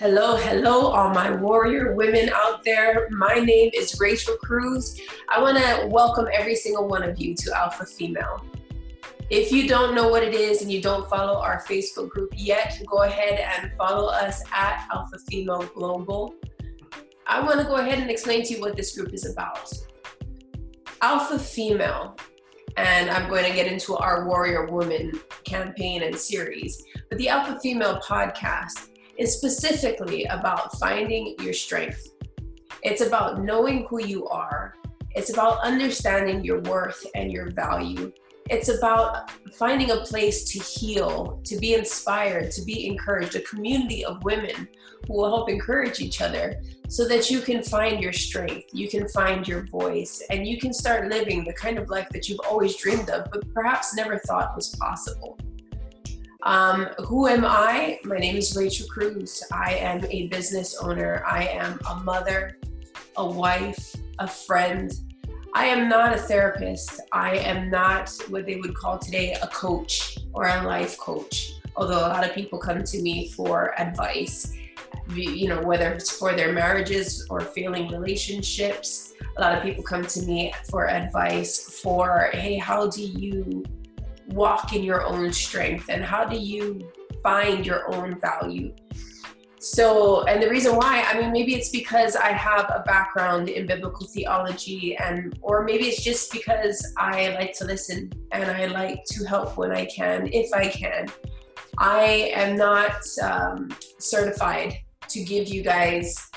Hello, hello, all my warrior women out there. My name is Rachel Cruz. I want to welcome every single one of you to Alpha Female. If you don't know what it is and you don't follow our Facebook group yet, go ahead and follow us at Alpha Female Global. I want to go ahead and explain to you what this group is about. Alpha Female, and I'm going to get into our Warrior Woman campaign and series, but the Alpha Female podcast is specifically about finding your strength. It's about knowing who you are. It's about understanding your worth and your value. It's about finding a place to heal, to be inspired, to be encouraged, a community of women who will help encourage each other so that you can find your strength, you can find your voice, and you can start living the kind of life that you've always dreamed of, but perhaps never thought was possible. Um, who am I? My name is Rachel Cruz. I am a business owner. I am a mother, a wife, a friend. I am not a therapist. I am not what they would call today a coach or a life coach. Although a lot of people come to me for advice, you know, whether it's for their marriages or failing relationships. A lot of people come to me for advice for, hey, how do you walk in your own strength and how do you find your own value? So and the reason why i mean maybe it's because i have a background in biblical theology and or maybe it's just because i like to listen and i like to help when i can if i can. I am not um, certified to give you guys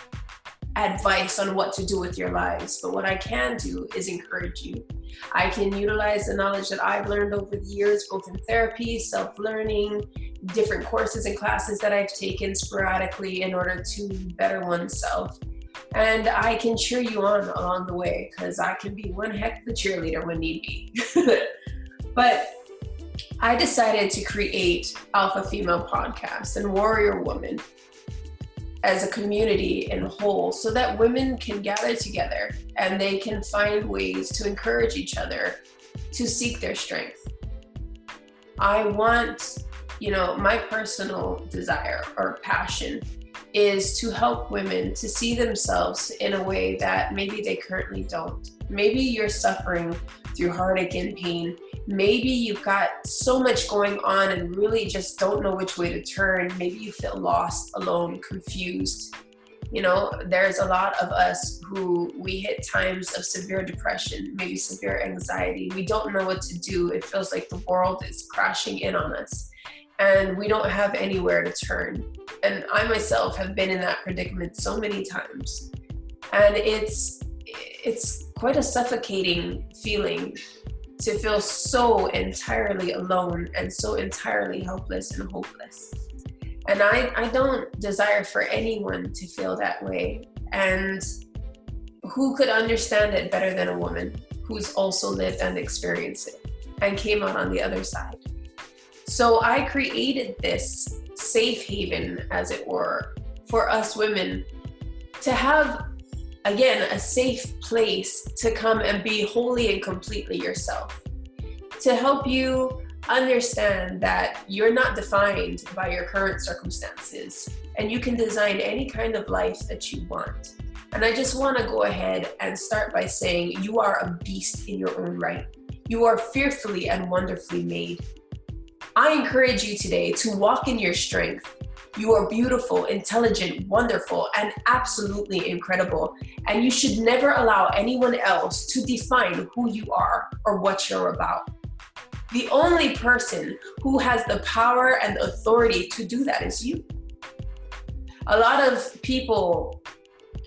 advice on what to do with your lives but what i can do is encourage you I can utilize the knowledge that I've learned over the years, both in therapy, self learning, different courses and classes that I've taken sporadically in order to better oneself. And I can cheer you on along the way because I can be one heck of a cheerleader when need be. but I decided to create Alpha Female Podcast and Warrior Woman as a community in whole so that women can gather together and they can find ways to encourage each other to seek their strength. I want, you know, my personal desire or passion is to help women to see themselves in a way that maybe they currently don't. Maybe you're suffering through heartache and pain maybe you've got so much going on and really just don't know which way to turn. Maybe you feel lost, alone, confused. You know, there's a lot of us who we hit times of severe depression, maybe severe anxiety. We don't know what to do. It feels like the world is crashing in on us and we don't have anywhere to turn. And I myself have been in that predicament so many times. And it's it's quite a suffocating feeling to feel so entirely alone and so entirely helpless and hopeless. And I, I don't desire for anyone to feel that way. And who could understand it better than a woman who's also lived and experienced it and came out on the other side? So I created this safe haven, as it were, for us women to have again, a safe place to come and be wholly and completely yourself. To help you understand that you're not defined by your current circumstances and you can design any kind of life that you want. And I just want to go ahead and start by saying you are a beast in your own right. You are fearfully and wonderfully made. I encourage you today to walk in your strength you are beautiful, intelligent, wonderful, and absolutely incredible. And you should never allow anyone else to define who you are or what you're about. The only person who has the power and authority to do that is you. A lot of people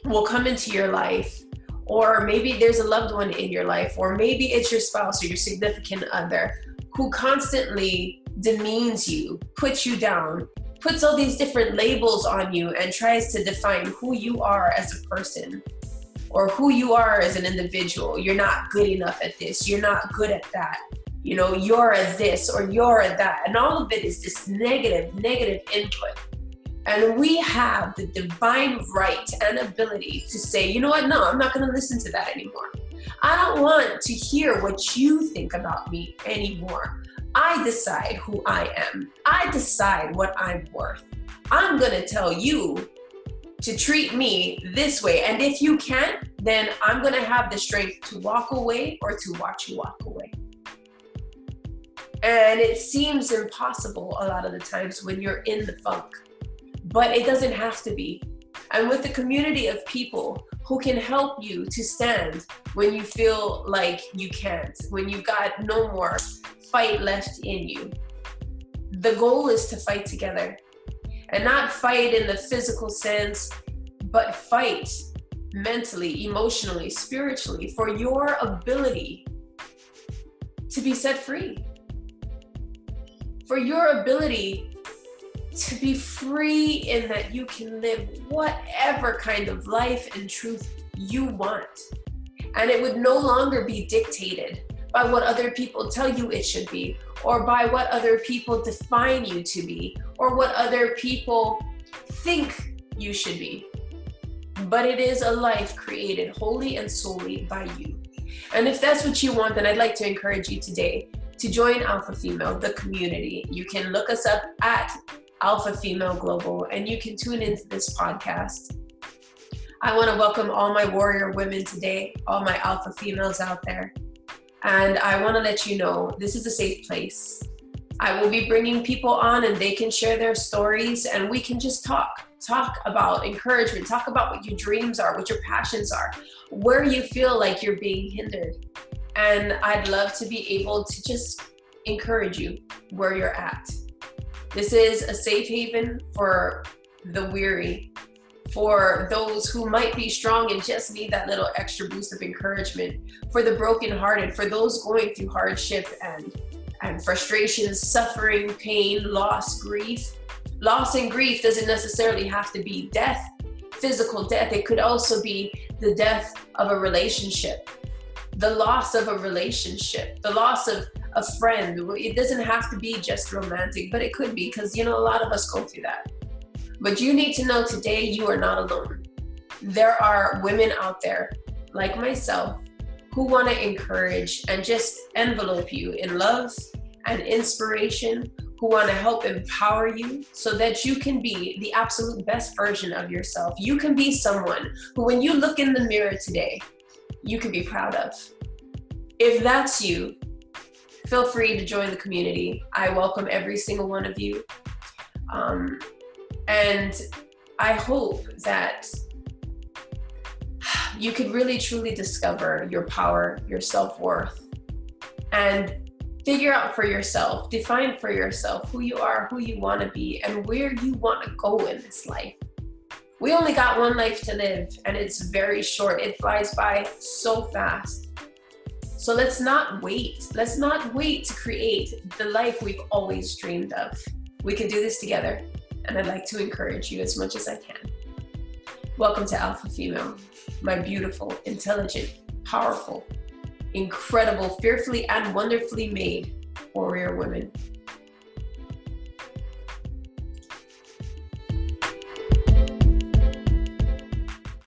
will come into your life, or maybe there's a loved one in your life, or maybe it's your spouse or your significant other who constantly demeans you, puts you down, puts all these different labels on you and tries to define who you are as a person or who you are as an individual. You're not good enough at this, you're not good at that. You know, you're a this or you're a that. And all of it is this negative, negative input. And we have the divine right and ability to say, you know what, no, I'm not going to listen to that anymore. I don't want to hear what you think about me anymore. I decide who I am. I decide what I'm worth. I'm going to tell you to treat me this way. And if you can't, then I'm going to have the strength to walk away or to watch you walk away. And it seems impossible a lot of the times when you're in the funk, but it doesn't have to be. And with a community of people who can help you to stand when you feel like you can't, when you've got no more fight left in you. The goal is to fight together and not fight in the physical sense, but fight mentally, emotionally, spiritually for your ability to be set free, for your ability to be free in that you can live whatever kind of life and truth you want. And it would no longer be dictated by what other people tell you it should be, or by what other people define you to be, or what other people think you should be. But it is a life created wholly and solely by you. And if that's what you want, then I'd like to encourage you today to join Alpha Female, the community. You can look us up at Alpha Female Global, and you can tune into this podcast. I want to welcome all my warrior women today, all my alpha females out there. And I want to let you know this is a safe place. I will be bringing people on and they can share their stories and we can just talk. Talk about encouragement, talk about what your dreams are, what your passions are, where you feel like you're being hindered. And I'd love to be able to just encourage you where you're at. This is a safe haven for the weary, for those who might be strong and just need that little extra boost of encouragement, for the brokenhearted, for those going through hardship and and frustration, suffering, pain, loss, grief. Loss and grief doesn't necessarily have to be death, physical death. It could also be the death of a relationship, the loss of a relationship, the loss of a friend. It doesn't have to be just romantic, but it could be because, you know, a lot of us go through that. But you need to know today you are not alone. There are women out there like myself who want to encourage and just envelope you in love and inspiration, who want to help empower you so that you can be the absolute best version of yourself. You can be someone who, when you look in the mirror today, you can be proud of. If that's you, feel free to join the community. I welcome every single one of you. Um, and I hope that you could really truly discover your power, your self worth, and figure out for yourself, define for yourself who you are, who you want to be, and where you want to go in this life. We only got one life to live, and it's very short. It flies by so fast. So let's not wait. Let's not wait to create the life we've always dreamed of. We can do this together, and I'd like to encourage you as much as I can. Welcome to Alpha Female, my beautiful, intelligent, powerful, incredible, fearfully and wonderfully made warrior women.